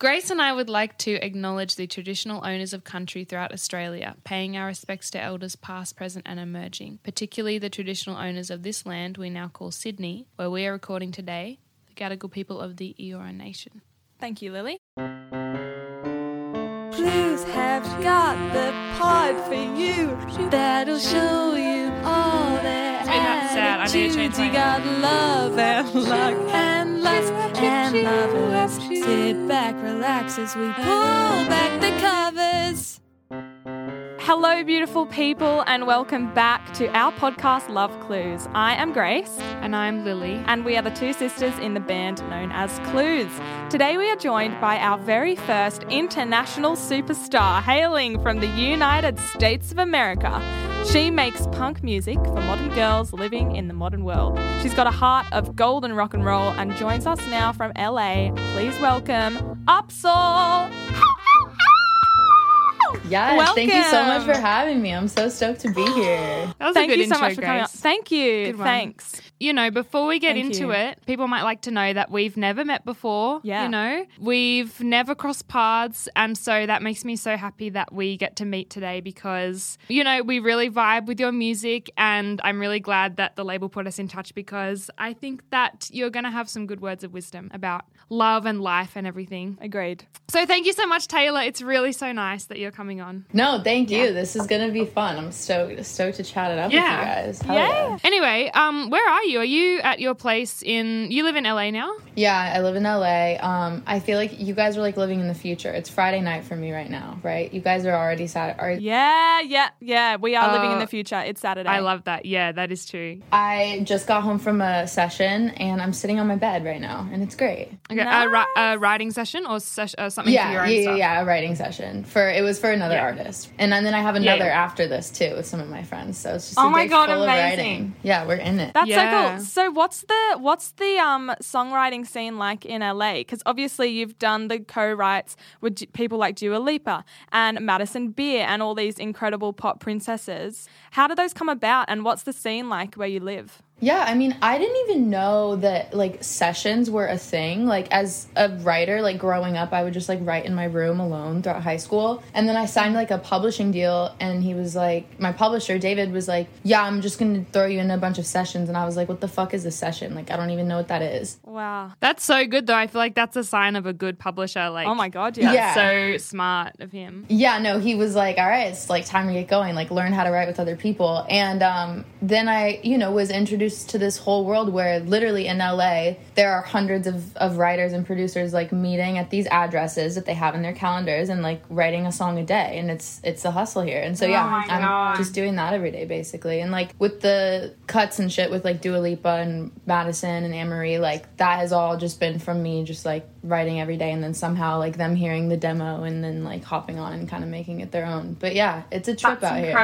Grace and I would like to acknowledge the traditional owners of country throughout Australia, paying our respects to elders past, present, and emerging, particularly the traditional owners of this land we now call Sydney, where we are recording today, the Gadigal people of the Eora Nation. Thank you, Lily. Clues have got the pod for you that'll show you all their bit sad. I need to change my- You got love and luck and lust and lovers. Sit back, relax as we pull back the covers. Hello, beautiful people, and welcome back to our podcast, Love Clues. I am Grace, And I'm Lily. and we are the two sisters in the band known as Clues. Today, we are joined by our very first international superstar hailing from the United States of America. She makes punk music for modern girls living in the modern world. She's got a heart of golden rock and roll and joins us now from LA. Please welcome UPSAHL. Yes, thank you so much for having me. I'm so stoked to be here. That was Thank a good you so intro, much for coming Grace. up. Thank you. Good one. Thanks. you know, before we get Thank into you. it, people might like to know that we've never met before. Yeah. You know, we've never crossed paths. And so that makes me so happy that we get to meet today because, you know, we really vibe with your music. And I'm really glad that the label put us in touch because I think that you're going to have some good words of wisdom about love and life and everything. Agreed. So thank you so much, Taylor. It's really so nice that you're coming on. No, thank you. This is gonna be fun. I'm stoked stoked to chat it up Yeah. with you guys. Hell Yeah. yeah. Anyway, um, where are you? Are you at your place in, you live in LA now? Yeah, I live in LA. Um, I feel like you guys are like living in the future. It's Friday night for me right now, right? You guys are already sat. Are Yeah, yeah, yeah. We are living in Uh, the future. It's Saturday. I love that. Yeah, that is true. I just got home from a session and I'm sitting on my bed right now, and it's great. Okay, a, ri- a writing session or ses- uh, something for Yeah, your yeah, own yeah, stuff? yeah, a writing session for it was for another Yeah. artist, and then, then I have another yeah. after this too with some of my friends. So it's just Oh a my God, full of amazing. writing. Yeah, we're in it. That's Yeah. so cool. So what's the what's the um songwriting scene like in LA? Because obviously you've done the co-writes with d- people like Dua Lipa and Madison Beer and all these incredible pop princesses. How do those come about, and what's the scene like where you live? Yeah, I mean, I didn't even know that like sessions were a thing. Like as a writer, like growing up, I would just like write in my room alone throughout high school. And then I signed like a publishing deal and he was like my publisher, David was like, "Yeah, I'm just going to throw you in a bunch of sessions." And I was like, "What the fuck is a session? Like I don't even know what that is." Wow. That's so good, though. I feel like that's a sign of a good publisher. Like, Oh my god. Yeah. Yeah. so smart of him. Yeah, no, he was like, "All right, it's like time to get going. Like learn how to write with other people." And um, then I, you know, was introduced to this whole world where literally in LA there are hundreds of, of writers and producers like meeting at these addresses that they have in their calendars and like writing a song a day. And it's it's a hustle here. And so yeah, I'm just doing that every day basically. And like with the cuts and shit with like Dua Lipa and Madison and Anne Marie, like that has all just been from me just like writing every day and then somehow like them hearing the demo and then like hopping on and kind of making it their own. But yeah, it's a trip out here.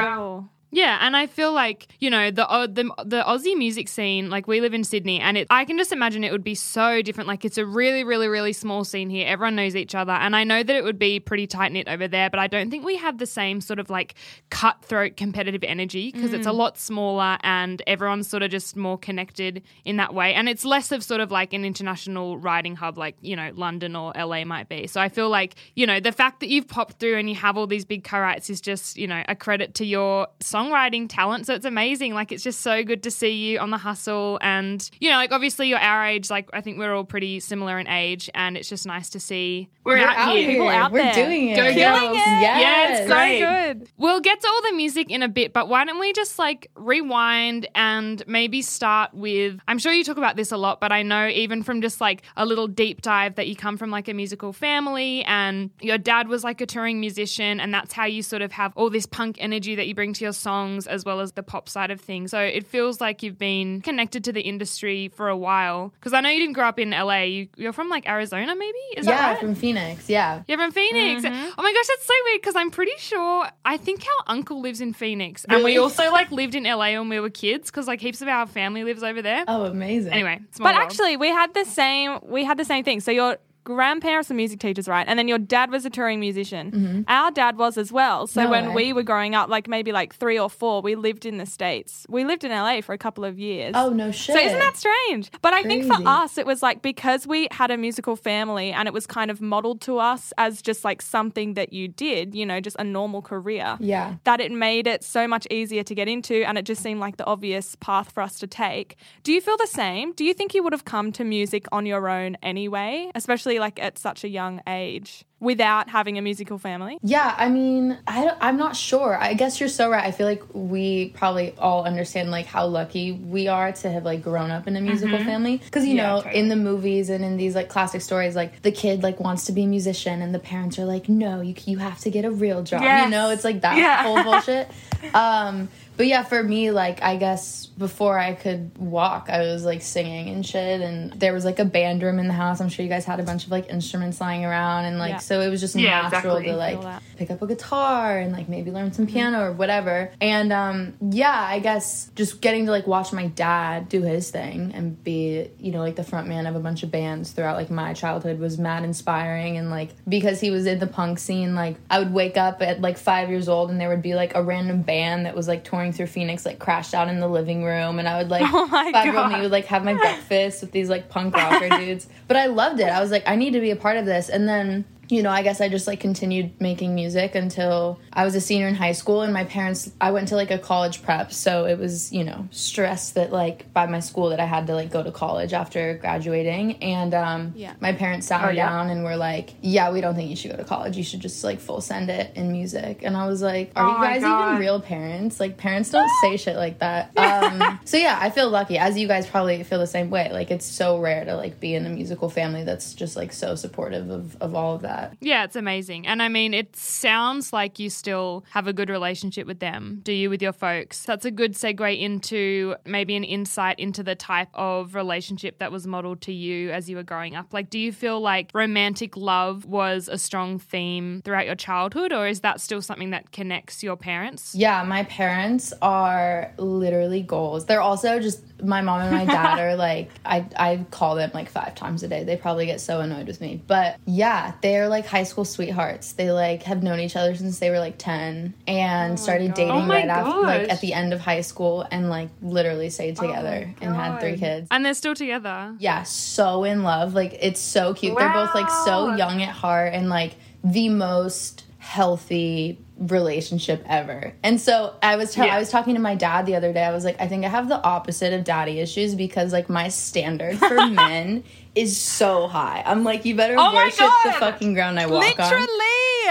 Yeah, and I feel like you know the uh, the the Aussie music scene. Like we live in Sydney, and it I can just imagine it would be so different. Like it's a really, really, really small scene here. Everyone knows each other, and I know that it would be pretty tight knit over there. But I don't think we have the same sort of like cutthroat competitive energy because it's a lot smaller, and everyone's sort of just more connected in that way. And it's less of sort of like an international writing hub, like you know London or LA might be. So I feel like you know the fact that you've popped through and you have all these big co-writes is just you know a credit to your songwriting talent. So it's amazing. Like it's just so good to see you on the hustle, and you know, like obviously you're our age. Like I think we're all pretty similar in age, and it's just nice to see we're, We're out, out here. here. People out We're there. doing it. Go Killing girls. it. Yes. Yeah, it's So great. good. We'll get to all the music in a bit, but why don't we just like rewind and maybe start with? I'm sure you talk about this a lot, but I know even from just like a little deep dive that you come from like a musical family and your dad was like a touring musician, and that's how you sort of have all this punk energy that you bring to your songs as well as the pop side of things. So it feels like you've been connected to the industry for a while because I know you didn't grow up in LA. You, you're from like Arizona, maybe? Is that Yeah, right? from Phoenix. Yeah. You're from Phoenix. Mm-hmm. Oh my gosh, that's so weird because I'm pretty sure I think our uncle lives in Phoenix, and we also like lived in LA when we were kids because like heaps of our family lives over there. Oh, amazing. Anyway, small But world. actually, we had the same. We had the same thing. So your grandparents were music teachers, right? And then your dad was a touring musician. Our dad was as well. So Mm-hmm. No when way. we were growing up, like maybe like three or four, we lived in the States. We lived in LA for a couple of years. Oh no shit. So isn't that strange? But I think for us, it was like because we had a musical family and it was kind of modeled to us as just like something that you did, you know, just a normal career. Yeah. That it made it so much easier to get into and it just seemed like the obvious path for us to take. Do you feel the same? Do you think you would have come to music on your own anyway, especially like at such a young age without having a musical family? Yeah, I mean, I I'm not sure. I guess you're so right. I feel like we probably all understand like how lucky we are to have like grown up in a musical family because you Yeah, know totally. in the movies and in these like classic stories like the kid like wants to be a musician and the parents are like no you you have to get a real job. Yes. You know, it's like that Yeah. whole bullshit. um but yeah, for me, like I guess before I could walk, I was like singing and shit, and there was like a band room in the house. I'm sure you guys had a bunch of like instruments lying around, and like Yeah. so it was just Yeah, natural exactly. to like pick up a guitar and like maybe learn some piano or whatever. And um yeah, I guess just getting to like watch my dad do his thing and be, you know, like the front man of a bunch of bands throughout like my childhood was mad inspiring and like because he was in the punk scene, like I would wake up at like 5 years old and there would be like a random band that was like touring through Phoenix like crashed out in the living room and I would like Oh my five year old me would like have my breakfast with these like punk rocker dudes. But I loved it. I was like, I need to be a part of this. And then, you know, I guess I just like continued making music until I was a senior in high school and my parents I went to like a college prep, so it was, you know, stressed that like by my school that I had to like go to college after graduating. And um Yeah. my parents sat Oh, me yeah. down and were like, Yeah, we don't think you should go to college. You should just like full send it in music. And I was like, Are Oh you guys even real parents? Like parents don't say shit like that. Um so yeah, I feel lucky. As you guys probably feel the same way. Like it's so rare to like be in a musical family that's just like so supportive of, of all of that. Yeah, it's amazing. And I mean, it sounds like you still have a good relationship with them, do you, with your folks? That's a good segue into maybe an insight into the type of relationship that was modeled to you as you were growing up. Like, do you feel like romantic love was a strong theme throughout your childhood, or is that still something that connects your parents? Yeah, my parents are literally goals. They're also just my mom and my dad are like I I call them like five times a day. They probably get so annoyed with me. But yeah, they're like high school sweethearts. They like have known each other since they were like 10 and started dating Oh my right after like at the end of high school and like literally stayed together and had three kids. And they're still together. Yeah, so in love. Like it's so cute. They're both like so young at heart and like the most healthy relationship ever. And so I was tell- Yeah. I was talking to my dad the other day. I was like, I think I have the opposite of daddy issues because like my standard for men is so high. I'm like, you better Oh worship the fucking ground I walk on. Literally.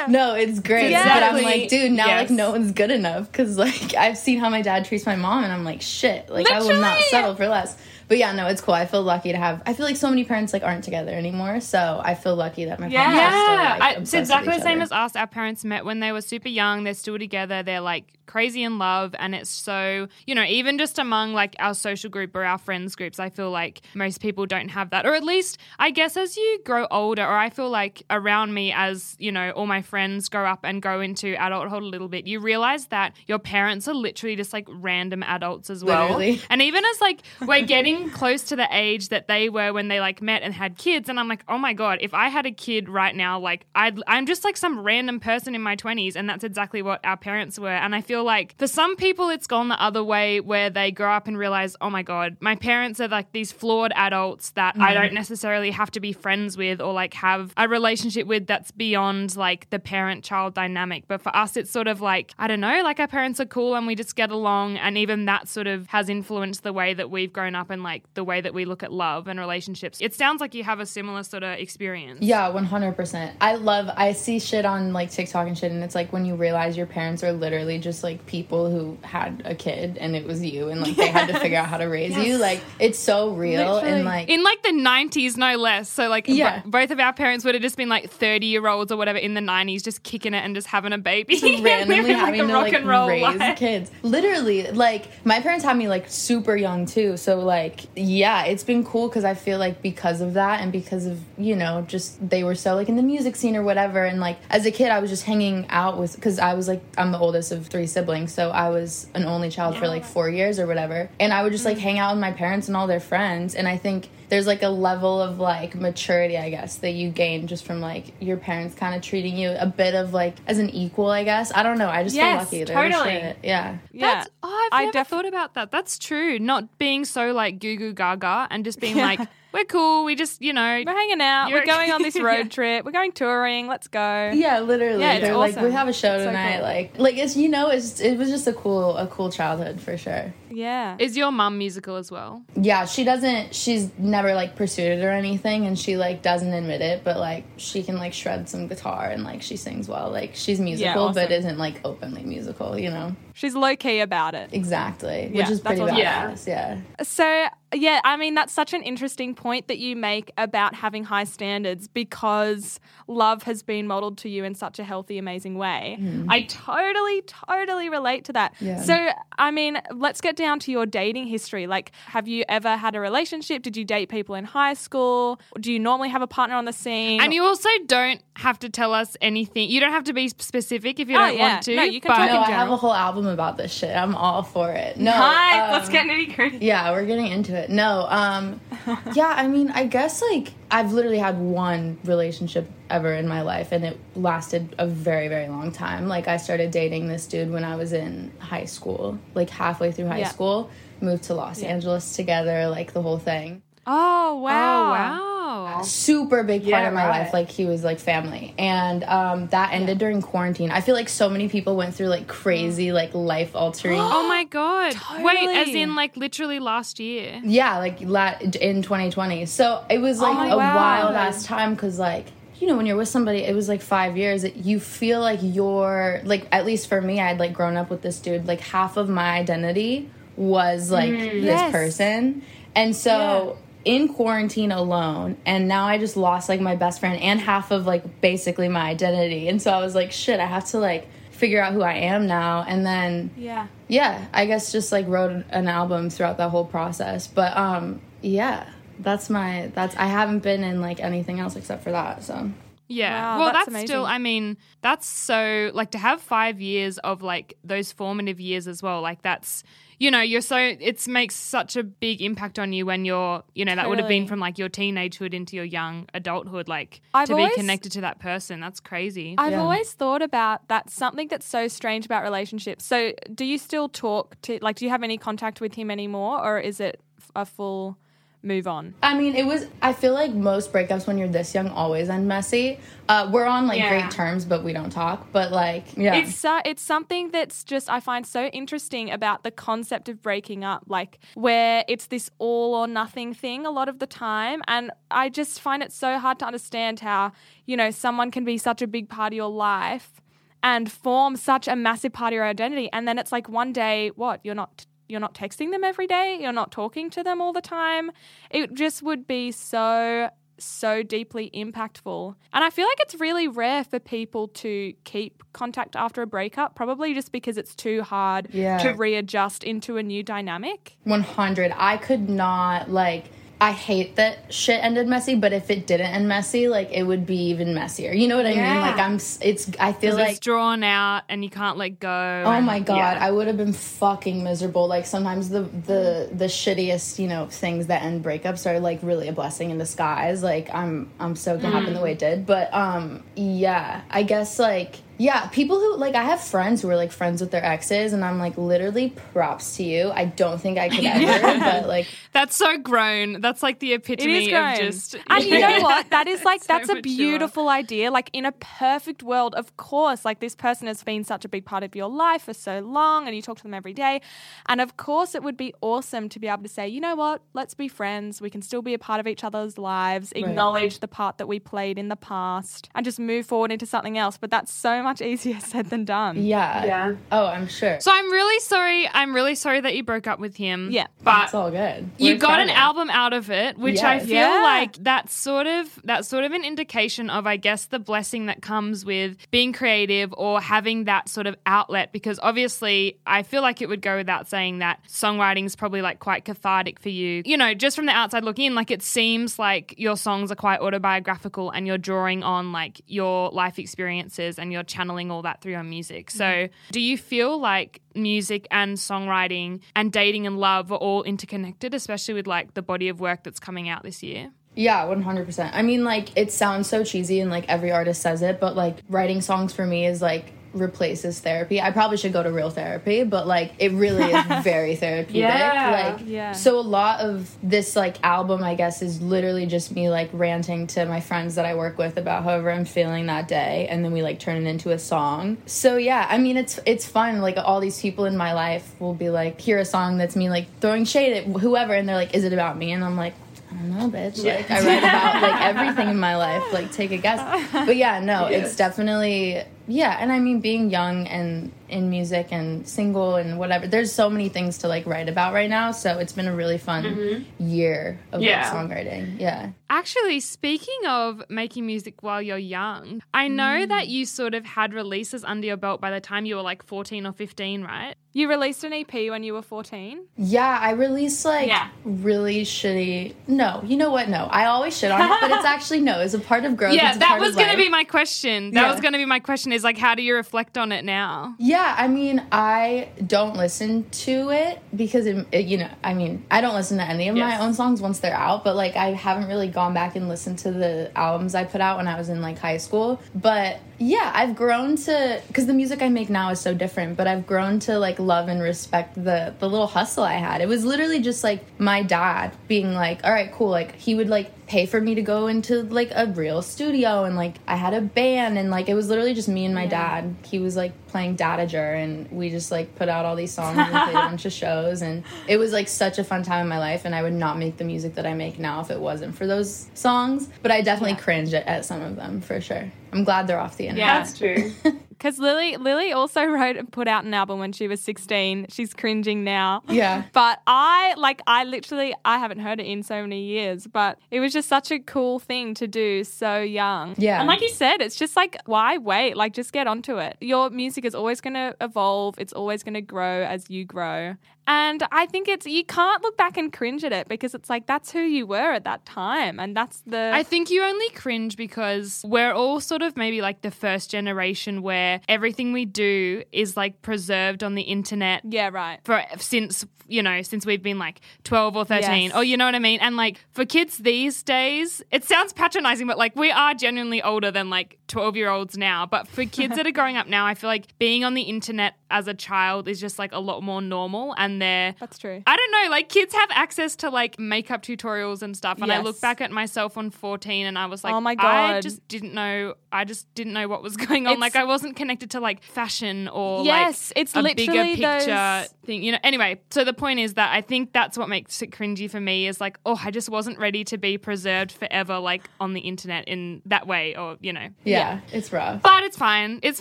No, it's great. But I'm like, dude, now Yes. like no one's good enough because like I've seen how my dad treats my mom, and I'm like, shit, like I will not settle for less. But yeah, no, it's cool. I feel lucky to have. I feel like so many parents like aren't together anymore, so I feel lucky that my Yeah. parents are still, Yeah, like, I, it's with exactly the same as us. Our parents met when they were super young. They're still together. They're like crazy in love, and it's so you know even just among like our social group or our friends groups, I feel like most people don't have that, or at least I guess as you grow older, or I feel like around me as you know all my friends grow up and go into adulthood a little bit, you realize that your parents are literally just like random adults as well. Literally. And even as like we're getting close to the age that they were when they like met and had kids, and I'm like, oh my god, if I had a kid right now, like I'd I'm just like some random person in my 20s, and that's exactly what our parents were. And I feel like for some people, it's gone the other way where they grow up and realize, oh my god, my parents are like these flawed adults that I don't mm. necessarily have to be friends with or like have a relationship with that's beyond like the parent child dynamic. But for us, it's sort of like I don't know, like our parents are cool and we just get along, and even that sort of has influenced the way that we've grown up and like the way that we look at love and relationships. It sounds like you have a similar sort of experience. Yeah, one hundred percent. I love. I see shit on like TikTok and shit, and it's like when you realize your parents are literally just like people who had a kid and it was you, and like they had to figure out how to raise you. Like it's so real Literally. and like in like the 90s no less so like Yeah. bo- both of our parents would have just been like 30 year olds or whatever in the 90s just kicking it and just having a baby randomly Living, having a to rock like and roll raise life. kids. Literally, like my parents had me like super young too. So like like, yeah, it's been cool because I feel like because of that and because of, you know, just they were so like in the music scene or whatever. And like as a kid, I was just hanging out with, because I was like, I'm the oldest of three siblings. So I was an only child for like four years or whatever. And I would just like mm. hang out with my parents and all their friends. And I think there's like a level of like maturity, I guess, that you gain just from like your parents kind of treating you a bit of like as an equal, I guess. I don't know. I just Yes, feel lucky. They were totally. shit. Yeah. Yeah. That's, oh, I've I never def- thought about that. That's true. Not being so like goo goo gaga and just being like, we're cool. We just, you know, We're hanging out. We're going on this road Yeah. trip. We're going touring. Let's go. Yeah, literally. Yeah, it's They're like, we have a show It's so tonight. cool. Like, like it's you know, it's it was just a cool, a cool childhood for sure. Yeah. is your mum musical as well? Yeah, she doesn't. She's never like pursued it or anything, and she like doesn't admit it. But like, she can like shred some guitar and like she sings well. Like, she's musical, awesome. but isn't like openly musical. You know, She's low key about it. exactly, Yeah, which is that's pretty awesome. badass. Yeah. So, yeah, I mean, that's such an interesting point that you make about having high standards because love has been modeled to you in such a healthy, amazing way. Mm-hmm. I totally, totally relate to that. Yeah. So, I mean, let's get down to your dating history. Like, have you ever had a relationship? Did you date people in high school? Do you normally have a partner on the scene? And you also don't have to tell us anything. You don't have to be specific if you Oh, don't yeah. want to. No, you can but talk No, in I have a whole album about this shit. I'm all for it. No, Hi, um, let's get nitty gritty. Yeah, we're getting into it. No, um, yeah, I mean, I guess like I've literally had one relationship ever in my life, and it lasted a very, very long time. Like, I started dating this dude when I was in high school, like halfway through high Yeah. school, moved to Los Angeles together, like the whole thing. Oh, wow. Oh, wow. Super big part Yeah, of my right. life. Like, he was like family. And um, that ended during quarantine. I feel like so many people went through like crazy, like life altering. Oh my god! Wait, as in like literally last year. Yeah, like la- in 2020. So it was like my a wow. wild ass time because, like, you know, when you're with somebody, it was like five years. It, you feel like you're like, at least for me, I'd like grown up with this dude. Like half of my identity was like this Yes. person, and so. In quarantine alone, and now I just lost like my best friend and half of like basically my identity. And so I was like, shit, I have to like figure out who I am now. And then Yeah. yeah i guess just like wrote an album throughout that whole process but um yeah that's my that's i haven't been in like anything else except for that so Yeah. Wow, well, that's that's, still. I mean, that's so, like, to have five years of, like, those formative years as well, like, that's, you know, you're so, it makes such a big impact on you when you're, you know, that would have been from, like, your teenagehood into your young adulthood, like, I've to always- be connected to that person. That's crazy. I've Yeah. always thought about that something that's so strange about relationships. So, do you still talk to like do you have any contact with him anymore or is it a full move on? i mean it was i feel like most breakups when you're this young always end messy uh we're on like Yeah. great terms but we don't talk but like yeah It's so, it's something that's just I find so interesting about the concept of breaking up, like where it's this all or nothing thing a lot of the time, and I just find it so hard to understand how you know someone can be such a big part of your life and form such a massive part of your identity, and then it's like one day, what you're not. You're not texting them every day. You're not talking to them all the time. It just would be so so deeply impactful. And I feel like it's really rare for people to keep contact after a breakup, probably just because it's too hard Yeah. to readjust into a new dynamic. 100 i could not like I hate that shit ended messy, but if it didn't end messy, like it would be even messier. You know what I mean? Like I'm, it's. I feel like it's drawn out and you can't let go. Oh and- my god, yeah. I would have been fucking miserable. Like sometimes the the the shittiest, you know, things that end breakups are like really a blessing in disguise. Like I'm I'm stoked it happened the way it did. But um yeah, I guess like yeah, people who like I have friends who are like friends with their exes and I'm like literally props to you. I don't think I could ever, but like That's so grown. That's like the epitome is grown. of just. and you know what? That is like So that's a mature. beautiful idea. Like in a perfect world, of course, like this person has been such a big part of your life for so long and you talk to them every day. And of course it would be awesome to be able to say, you know what, let's be friends. We can still be a part of each other's lives, acknowledge the part that we played in the past and just move forward into something else. But that's so much easier said than done. Yeah. Yeah. Oh, I'm sure. So I'm really sorry. I'm really sorry that you broke up with him. Yeah. but it's all good. you We're got an Friday. album out of it, which I feel Yeah. like that's sort of that's sort of an indication of, I guess, the blessing that comes with being creative or having that sort of outlet. Because obviously, I feel like it would go without saying that songwriting is probably like quite cathartic for you. You know, just from the outside looking in, like it seems like your songs are quite autobiographical and you're drawing on like your life experiences and you're channeling all that through your music. So, mm-hmm. do you feel like music and songwriting and dating and love are all interconnected, especially with like the body of work that's coming out this year? Yeah, 100%. I mean, like, it sounds so cheesy and like every artist says it, but like writing songs for me is like replaces therapy. I probably should go to real therapy, but like it really is very therapeutic. Yeah. Like, Yeah. so a lot of this like album, I guess, is literally just me like ranting to my friends that I work with about however I'm feeling that day, and then we like turn it into a song. So yeah, I mean, it's it's fun. Like all these people in my life will be like, hear a song that's me like throwing shade at whoever, and they're like, is it about me? And I'm like. I don't know, bitch. Like I write about like everything in my life. Like take a guess. But yeah, no, it's definitely yeah. And I mean, being young and in music and single and whatever. There's so many things to like write about right now. So it's been a really fun mm-hmm. year of like, Yeah. songwriting. Yeah. Actually, speaking of making music while you're young, I know mm. that you sort of had releases under your belt by the time you were like 14 or 15, right? You released an EP when you were 14. Yeah, I released like Yeah. really shitty. No, you know what? No, I always shit on it, but it's actually no. It's a part of growth. Yeah, It's that was going to be my question. That Yeah. was going to be my question is like, how do you reflect on it now? Yeah, I mean, I don't listen to it because, it, it- you know, I mean, I don't listen to any of my own songs once they're out, but like, I haven't really gone back and listened to the albums I put out when I was in like high school. But yeah, I've grown to, because the music I make now is so different, but I've grown to like love and respect the, the little hustle I had. It was literally just like my dad being like, all right, cool. Like, he would like, pay for me to go into like a real studio and like I had a band and like it was literally just me and my dad. He was like playing Dadager and we just like put out all these songs and played a bunch of shows and it was like such a fun time in my life and I would not make the music that I make now if it wasn't for those songs. But I definitely cringe at, at some of them for sure. I'm glad they're off the internet. Yeah. That's true. Because Lily, Lily also wrote and put out an album when she was 16. She's cringing now. Yeah. But I like I literally I haven't heard it in so many years, but it was just such a cool thing to do so young. Yeah. And like you said, it's just like why wait? Like just get onto it. Your music is always going to evolve. It's always going to grow as you grow. And I think it's you can't look back and cringe at it because it's like that's who you were at that time. And that's the I think you only cringe because we're all sort of maybe like the first generation where everything we do is like preserved on the internet Yeah, right. for since you know since we've been like 12 or 13 Yes. or you know what i mean? And like for kids these days it sounds patronizing but like we are genuinely older than like 12 year olds now. But for kids that are growing up now i feel like being on the internet as a child is just like a lot more normal. And they're That's true. I don't know, like kids have access to like makeup tutorials and stuff. And I look back at myself on 14 and I was like, Oh my God. I just didn't know, I just didn't know what was going on. It's- like I wasn't connected to like fashion or Yes, like it's a bigger picture those- thing, you know. Anyway, so the point is that I think that's what makes it cringy for me is like, oh, I just wasn't ready to be preserved forever, like on the internet in that way, or you know. yeah, it's rough. But it's fine. It's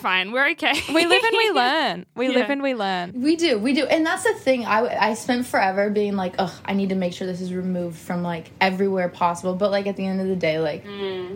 fine. We're okay. We live and we learn. We Yeah. live and we learn. We do, we do, and that's the thing. I I spent forever being like, ugh, I need to make sure this is removed from like everywhere possible. But like at the end of the day, like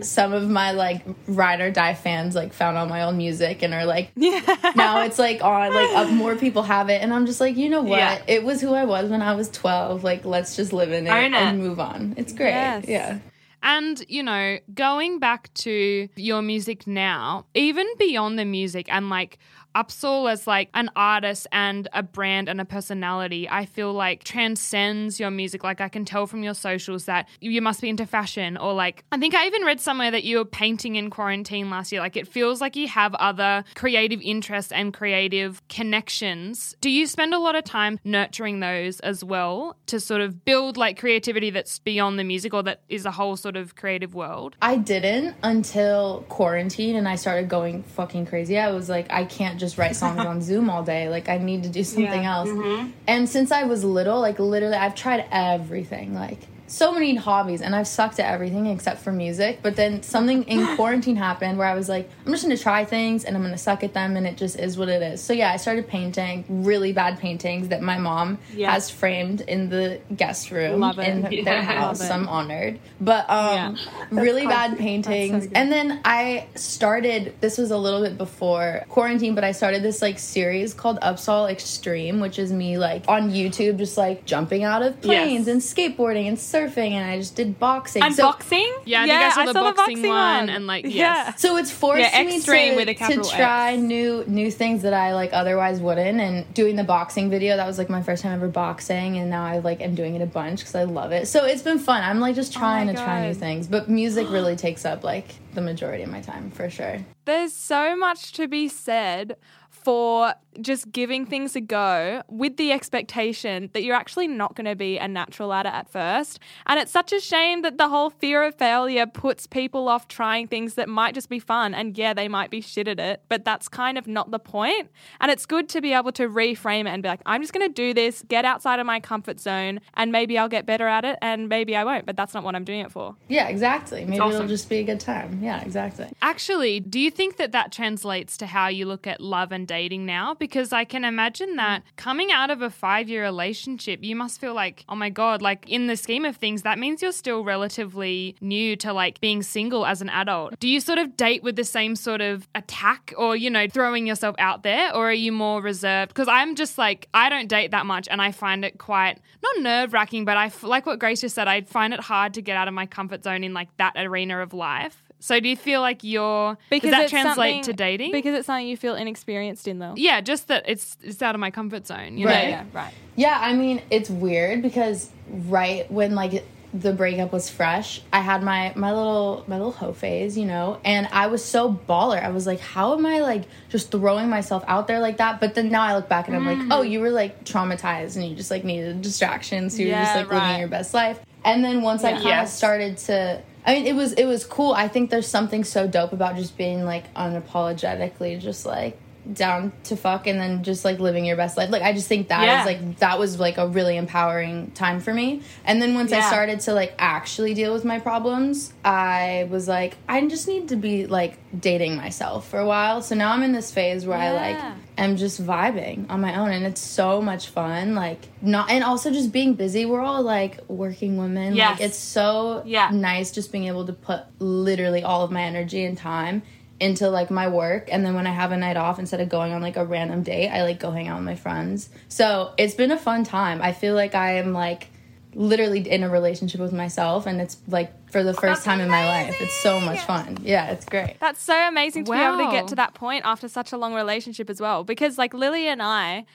some of my like ride or die fans like found all my old music and are like, now it's like on like uh, more people have it, and I'm just like, you know what? Yeah. It was who I was when I was 12. Like let's just live in it Own it. and move on. It's great. Yes. Yeah. And, you know, going back to your music now, even beyond the music and like UPSAHL as like an artist and a brand and a personality, I feel like transcends your music. Like I can tell from your socials that you must be into fashion or like I think I even read somewhere that you were painting in quarantine last year. Like it feels like you have other creative interests and creative connections. Do you spend a lot of time nurturing those as well to sort of build like creativity that's beyond the music or that is a whole sort of creative world? I didn't until quarantine and I started going fucking crazy. I was like, I can't just write songs on Zoom all day. Like, I need to do something Yeah. else. Mm-hmm. And since I was little, like, literally, I've tried everything. Like, so many hobbies and I've sucked at everything except for music. But then something in quarantine happened where I was like, I'm just gonna try things and I'm gonna suck at them and it just is what it is. So yeah, I started painting really bad paintings that my mom Yeah. has framed in the guest room Love it. in their Yeah. house. It. I'm honored. But um really bad paintings. good. and then I started this was a little bit before quarantine, but I started this like series called UPSAHL Extreme, which is me like on YouTube just like jumping out of planes Yes. and skateboarding and surfing and I just did boxing. And so boxing? Yeah, I think I saw the saw boxing one and, like, yes. so it's forced Yeah, me to, with a to try new new things that I like otherwise wouldn't. And doing the boxing video, that was like my first time ever boxing, and now I like am doing it a bunch because I love it. So it's been fun. I'm like just oh trying to try new things, but music really takes up like the majority of my time for sure. There's so much to be said for just giving things a go with the expectation that you're actually not going to be a natural at it at first. And it's such a shame that the whole fear of failure puts people off trying things that might just be fun. And yeah, they might be shit at it, but that's kind of not the point. And it's good to be able to reframe it and be like, I'm just going to do this, get outside of my comfort zone, and maybe I'll get better at it, and maybe I won't, but that's not what I'm doing it for. Yeah, exactly. Maybe awesome. it'll just be a good time. Yeah, exactly. Actually, do you think that that translates to how you look at love and dating now? Because I can imagine mm. that coming out of a five year relationship, you must feel like, oh my God, like in the scheme of things, that means you're still relatively new to like being single as an adult. Do you sort of date with the same sort of attack or, you know, throwing yourself out there? Or are you more reserved? Because I'm just like, I don't date that much and I find it quite, not nerve wracking, but I, f- like what Grace just said, I find it hard to get out of my comfort zone in like that arena of life. So do you feel like you're does that it's translate to dating? Because it's something you feel inexperienced in, though. yeah, just that it's it's out of my comfort zone. You Right. know? Yeah, right. Yeah, I mean, it's weird because right when like the breakup was fresh, I had my my little my little hoe phase, you know, and I was so baller. I was like, how am I like just throwing myself out there like that? But then now I look back and I'm like, mm. oh, you were like traumatized and you just like needed distractions. So you're just like right. living your best life. And then once I kind of Yes. started to I mean, it was it was cool. I think there's something so dope about just being like unapologetically just like down to fuck and then just like living your best life. Like I just think that is Yeah. like that was like a really empowering time for me. And then once I started to like actually deal with my problems, I was like I just need to be like dating myself for a while. So now I'm in this phase where I like am just vibing on my own and it's so much fun. Like not and also just being busy. We're all like working women. Yes. Like it's so Yeah. nice just being able to put literally all of my energy and time into like my work and then when I have a night off instead of going on like a random date, I like go hang out with my friends. So, it's been a fun time. I feel like I am like literally in a relationship with myself and it's like for the first time in my life. It's so much fun. Yeah, it's great. That's so amazing to be able to get to that point after such a long relationship as well. Because like Lily and I,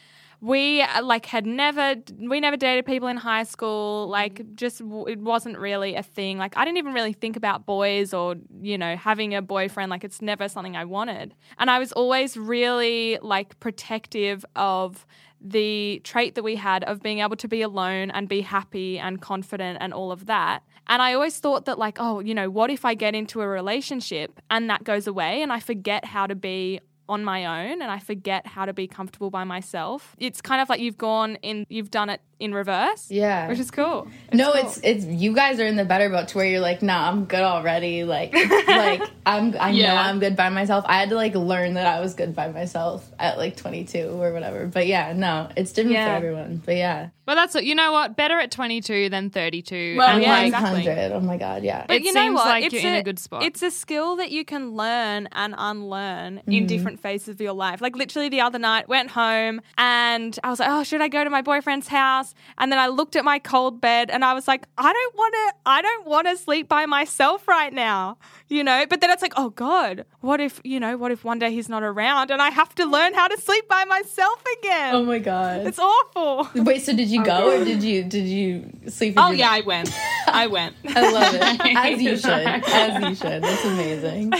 we uh, like had never we never dated people in high school. Like just it wasn't really a thing. Like I didn't even really think about boys or you know having a boyfriend. Like it's never something I wanted. And I was always really like protective of the trait that we had of being able to be alone and be happy and confident and all of that. And I always thought that, like, oh, you know, what if I get into a relationship and that goes away and I forget how to be on my own and I forget how to be comfortable by myself? It's kind of like you've gone in, you've done it in reverse. Yeah. Which is cool. no, cool. it's it's you guys are in the better boat to where you're like, nah, I'm good already. Like, like I'm I know I'm good by myself. I had to like learn that I was good by myself at like 22 or whatever. But yeah, no, it's different Yeah. for everyone. But yeah, Well, that's what you know. What better at 22 than 32? Well, and yeah, like, exactly. 100. Oh my god, yeah. But It you know what? like it's you're in a good spot. It's a skill that you can learn and unlearn Mm-hmm. in different phases of your life. Like literally the other night, went home and I was like, "Oh, should I go to my boyfriend's house?" And then I looked at my cold bed and I was like, "I don't want to. I don't want to sleep by myself right now." You know. But then it's like, "Oh God, what if you know? What if one day he's not around and I have to learn how to sleep by myself again?" oh my god. it's awful. Wait, so did you go or did you did you sleep? Oh yeah, I went. I went. I love it. As you should. As you should. It's amazing.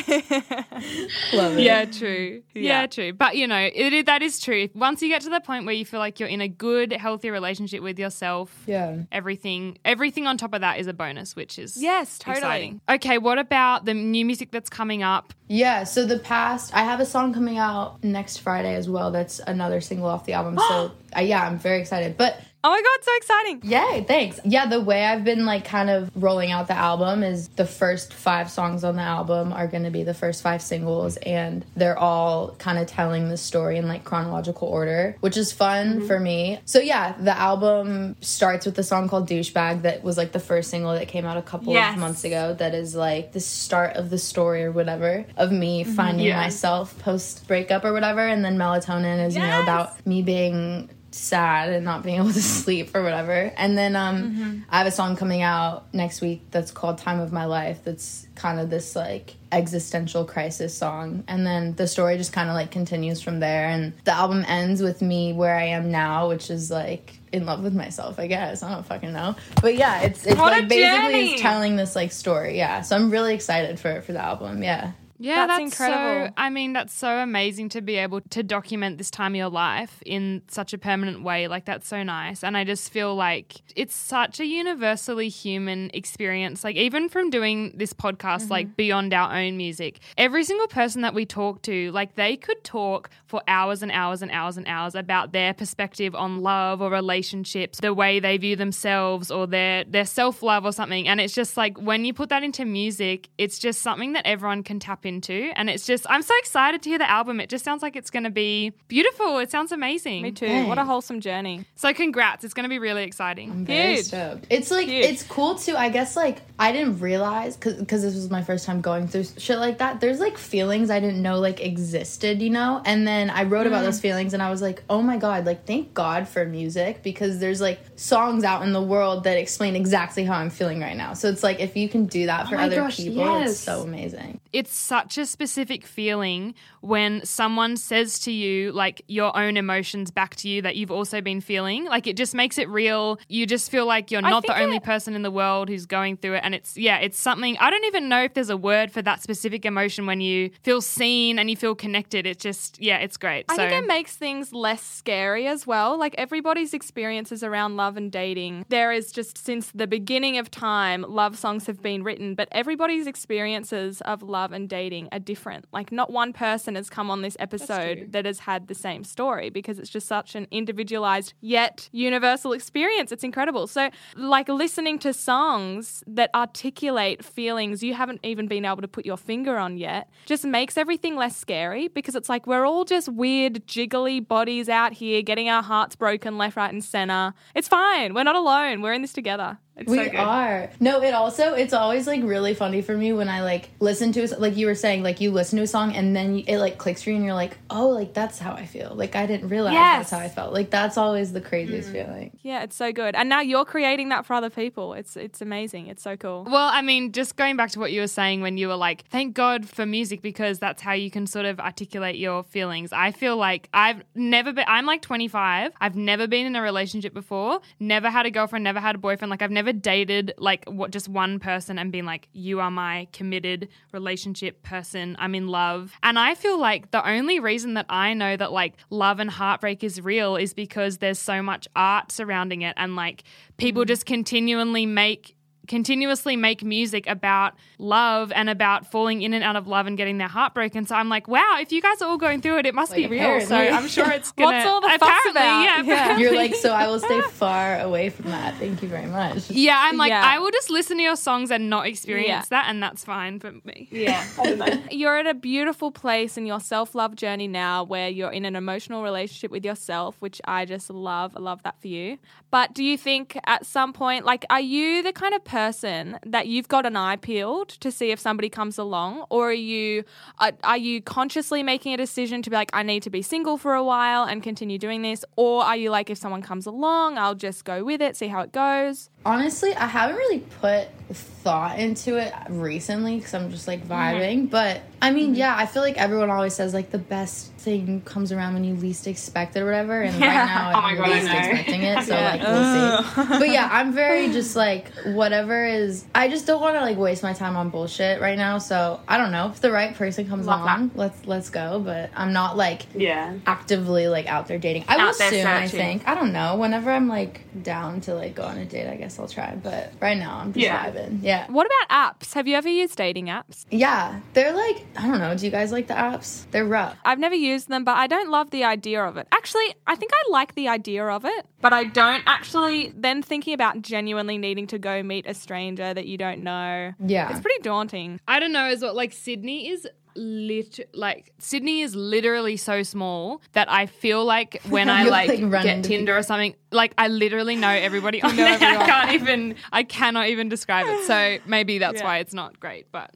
love it. Yeah, true. Yeah. Yeah. true. But you know, it, that is true. Once you get to the point where you feel like you're in a good, healthy relationship with yourself, Yeah. everything, everything on top of that is a bonus, which is Yes, totally. exciting. Okay, what about the new music that's coming up? Yeah, so the past, I have a song coming out next Friday as well. That's another single off the album. So, uh, yeah, I'm very excited. But Oh my god, so exciting! Yay, thanks. Yeah, the way I've been like kind of rolling out the album is the first five songs on the album are going to be the first five singles, and they're all kind of telling the story in like chronological order, which is fun mm-hmm. for me. So, yeah, the album starts with the song called Douchebag that was like the first single that came out a couple Yes. of months ago, that is like the start of the story or whatever of me mm-hmm. finding Yeah. myself post breakup or whatever. And then Melatonin is, you know, about me being sad and not being able to sleep or whatever. And then um I have a song coming out next week that's called Time of My Life that's kind of this like existential crisis song. And then the story just kind of like continues from there and the album ends with me where I am now, which is like in love with myself, I guess. I don't fucking know. But yeah, it's it's What like basically it's telling this like story. Yeah. So I'm really excited for it for the album. Yeah. Yeah, That's that's, incredible. So, I mean, that's so amazing to be able to document this time of your life in such a permanent way. Like, that's so nice. And I just feel like it's such a universally human experience. Like, even from doing this podcast, like mm-hmm. beyond our own music, every single person that we talk to, like, they could talk for hours and hours and hours and hours about their perspective on love or relationships, the way they view themselves or their, their self love or something. And it's just like when you put that into music, it's just something that everyone can tap into. Too, and it's just, I'm so excited to hear the album. It just sounds like it's going to be beautiful. It sounds amazing. Me too. Thanks. What a wholesome journey. So, congrats. It's going to be really exciting. I'm very Huge. stoked. It's like Huge. it's cool too. I guess like I didn't realize because this was my first time going through shit like that. There's like feelings I didn't know like existed, you know. And then I wrote about mm. those feelings, and I was like, oh my god, like thank God for music because there's like songs out in the world that explain exactly how I'm feeling right now. So it's like if you can do that oh for my other gosh, people, yes. it's so amazing. it's such a specific feeling when someone says to you like your own emotions back to you that you've also been feeling? Like it just makes it real. You just feel like you're not the only it- person in the world who's going through it and it's yeah it's something i don't even know if there's a word for that specific emotion when you feel seen and you feel connected. It's just yeah it's great. I so think it makes things less scary as well. Like everybody's experiences around love and dating, there is just since the beginning of time, love songs have been written, but everybody's experiences of love and dating are different. Like not one person has come on this episode that has had the same story because it's just such an individualized yet universal experience. It's incredible. So, like listening to songs that articulate feelings you haven't even been able to put your finger on yet just makes everything less scary because it's like we're all just weird, jiggly bodies out here getting our hearts broken left, right, and center. It's fine. We're not alone. We're in this together. It's we so good. are. No, it also it's always like really funny for me when I like listen to a, s- like you were saying like you listen to a song and then it like clicks for you and you're like oh like that's how I feel like I didn't realize Yes. that's how I felt like that's always the craziest mm. feeling. Yeah, it's so good. And now you're creating that for other people. It's it's amazing. It's so cool. Well, I mean, just going back to what you were saying when you were like, thank God for music because that's how you can sort of articulate your feelings. I feel like I've never been, I'm like 25. I've never been in a relationship before, never had a girlfriend, never had a boyfriend. Like, I've never dated like what just one person and been like, you are my committed relationship person. I'm in love. And I feel like the only reason that I know that like love and heartbreak is real is because there's so much art surrounding it and like people mm. just continually make continuously make music about love and about falling in and out of love and getting their heart broken. So I'm like, wow, if you guys are all going through it, it must be real. So. I'm sure it's gonna. What's all the fuss apparently, about? Yeah, Yeah. apparently. You're like so I will stay far away from that. Thank you very much. Yeah, I'm like, Yeah. I will just listen to your songs and not experience Yeah. that, and that's fine for me. Yeah, I don't know. You're at a beautiful place in your self love journey now where you're in an emotional relationship with yourself, which I just love. I love that for you. But do you think at some point, like, are you the kind of person that you've got an eye peeled to see if somebody comes along, or are you are, are you consciously making a decision to be like, I need to be single for a while and continue doing this, or are you like, if someone comes along, I'll just go with it, see how it goes? Honestly, I haven't really put thought into it recently because I'm just like vibing. But I mean, mm-hmm. yeah, I feel like everyone always says like the best thing comes around when you least expect it or whatever. And right now, Oh I'm God, least expecting it, so Yeah. like we'll see. But yeah, I'm very just like whatever is. I just don't want to like waste my time on bullshit right now. So I don't know if the right person comes Love along, let's let's go. But I'm not like Yeah. actively like out there dating. I will Out there soon, I think. I don't know. Whenever I'm like down to like go on a date, I guess guess I'll try. But right now, I'm just Yeah. vibing. Yeah. What about apps? Have you ever used dating apps? Yeah. They're like, I don't know. Do you guys like the apps? They're rough. I've never used them, but I don't love the idea of it. Actually, I think I like the idea of it, but I don't actually. Then thinking about genuinely needing to go meet a stranger that you don't know, Yeah. it's pretty daunting. I don't know Is what Like Sydney is lit like Sydney is literally so small that I feel like when I like, like, get Tinder or something, like I literally know everybody on know there. I can't even I cannot even describe it. So maybe that's Yeah. why it's not great. But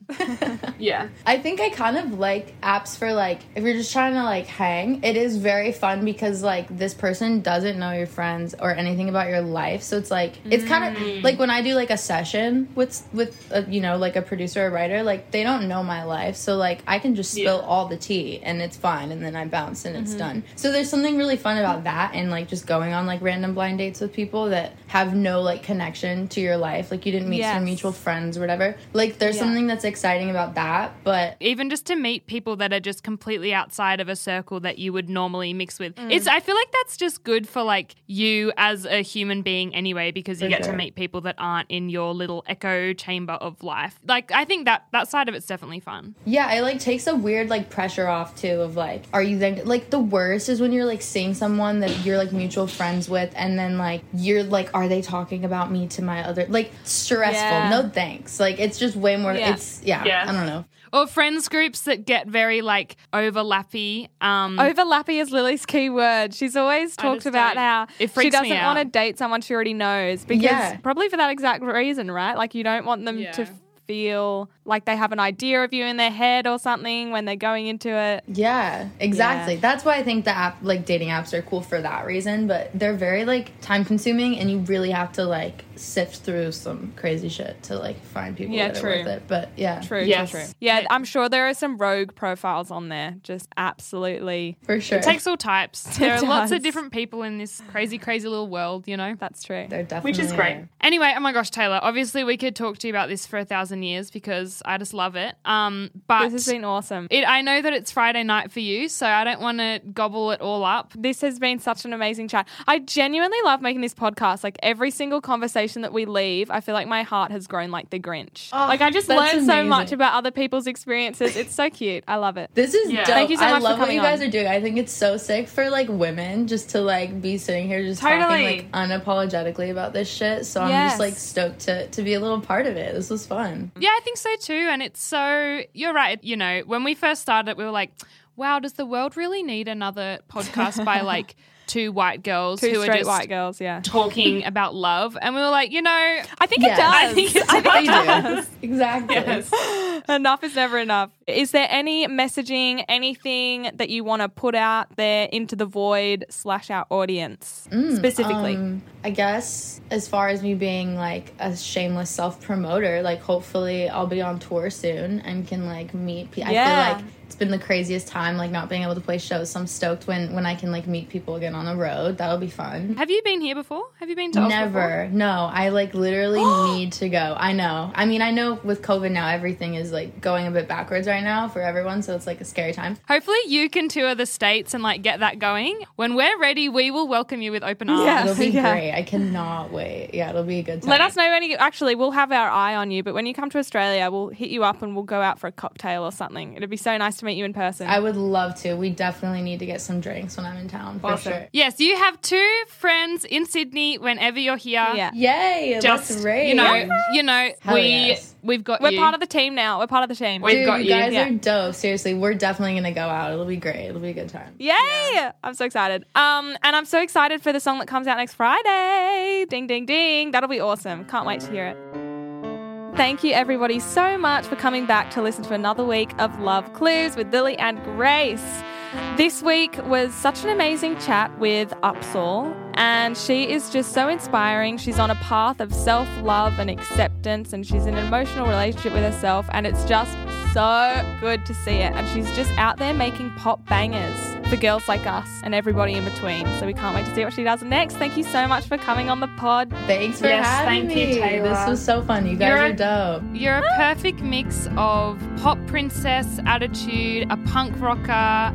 yeah. I think I kind of like apps for like if you're just trying to like hang. It is very fun because like this person doesn't know your friends or anything about your life, so it's like it's kind of mm. like when I do like a session with with a, you know like a producer or writer, like they don't know my life, so like I can just spill Yeah. all the tea and it's fine, and then I bounce and it's done. So there's something really fun about that and like just going on like random blind dates with people that have no like connection to your life, like you didn't meet Yes. some mutual friends or whatever. Like there's Yeah. something that's exciting about that, but even just to meet people that are just completely outside of a circle that you would normally mix with. Mm. It's I feel like that's just good for like you as a human being anyway because you For get sure. to meet people that aren't in your little echo chamber of life. Like I think that that side of it's definitely fun. Yeah, I like takes a weird like pressure off too of like are you then like the worst is when you're like seeing someone that you're like mutual friends with and then like you're like are they talking about me to my other like stressful. Yeah. No thanks. Like it's just way more Yeah. it's yeah, Yeah. I don't know. Or friends groups that get very like overlappy. Um Overlappy is Lily's key word. She's always I talked about how it she doesn't want to date someone she already knows because Yeah. probably for that exact reason, right? Like you don't want them Yeah. to feel like they have an idea of you in their head or something when they're going into it. Yeah, exactly. Yeah. That's why I think the app like dating apps are cool for that reason, but they're very like time consuming and you really have to like sift through some crazy shit to like find people Yeah, that true. are worth it. But yeah. True, Yes. true, true. Yeah, I'm sure there are some rogue profiles on there. Just absolutely. For sure. it takes all types. There are lots of different people in this crazy, crazy little world, you know? That's true. They're definitely Which is great. are. Anyway, oh my gosh, Taylor. Obviously, we could talk to you about this for a thousand years because I just love it. Um, but This has been awesome. it, I know that it's Friday night for you, so I don't want to gobble it all up. This has been such an amazing chat. I genuinely love making this podcast. Like every single conversation that we leave, I feel like my heart has grown like the Grinch. Oh, like I just that's learned so much about other people's experiences. It's so cute. I love it. This is Yeah. dope. Thank you so I much for love what you guys on. are doing. I think it's so sick for like women just to like be sitting here just talking like unapologetically about this shit. So I'm just like stoked to to be a little part of it. This was fun. Yeah, I think so too. And it's so, you're right. You know, when we first started, we were like, wow, does the world really need another podcast by like two white girls Two who are straight just white girls. Yeah. talking about love? And we were like, you know, I think Yes. it does. I think it's- I think it does. do. Exactly. enough is never enough. Is there any messaging, anything that you want to put out there into the void slash our audience specifically? Um, I guess as far as me being like a shameless self promoter, like hopefully I'll be on tour soon and can like meet people. Yeah. I feel like it's been the craziest time like not being able to play shows. So I'm stoked when when I can like meet people again on the road. That'll be fun. have you been here before? Have you been to Oz before? Never. No, I like literally need to go. I know. I mean, I know with COVID now everything is like going a bit backwards right now for everyone, so it's like a scary time. Hopefully, you can tour the states and like get that going. When we're ready, we will welcome you with open arms. Yeah. It'll be Yeah. great. I cannot wait. Yeah, it'll be a good time. Let us know when you actually we'll have our eye on you, but when you come to Australia, we'll hit you up and we'll go out for a cocktail or something. It'd be so nice to meet you in person. I would love to. We definitely need to get some drinks when I'm in town for Awesome. sure. Yes, you have two friends in Sydney whenever you're here. yeah. Yay! Just that's great. you know, you know, Hell we yes. we've got We're you. part of the team now. We're part of the team. We've Dude, got you you. guys Yeah. are dope. Seriously, we're definitely gonna go out. It'll be great. It'll be a good time. Yay! I'm so excited. Um, and I'm so excited for the song that comes out next Friday. Ding, ding, ding. That'll be awesome. Can't wait to hear it. Thank you, everybody, so much for coming back to listen to another week of Love Clues with Lily and Grace. This week was such an amazing chat with UPSAHL, and she is just so inspiring. She's on a path of self love and acceptance, and she's in an emotional relationship with herself, and it's just so good to see it. And she's just out there making pop bangers. for girls like us and everybody in between. So we can't wait to see what she does next. Thank you so much for coming on the pod. Thanks for Yes, having thank you. Taylor. This was so fun. You guys You're are a- dope. You're a perfect mix of pop princess attitude, a punk rocker,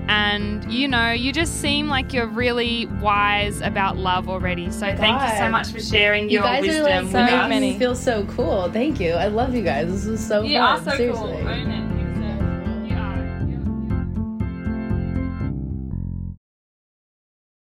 and you know, you just seem like you're really wise about love already. So thank you so much for sharing You your guys wisdom are like with so us. many. me feel so cool. Thank you. I love you guys. This was so You fun. are so Seriously. cool. Own it.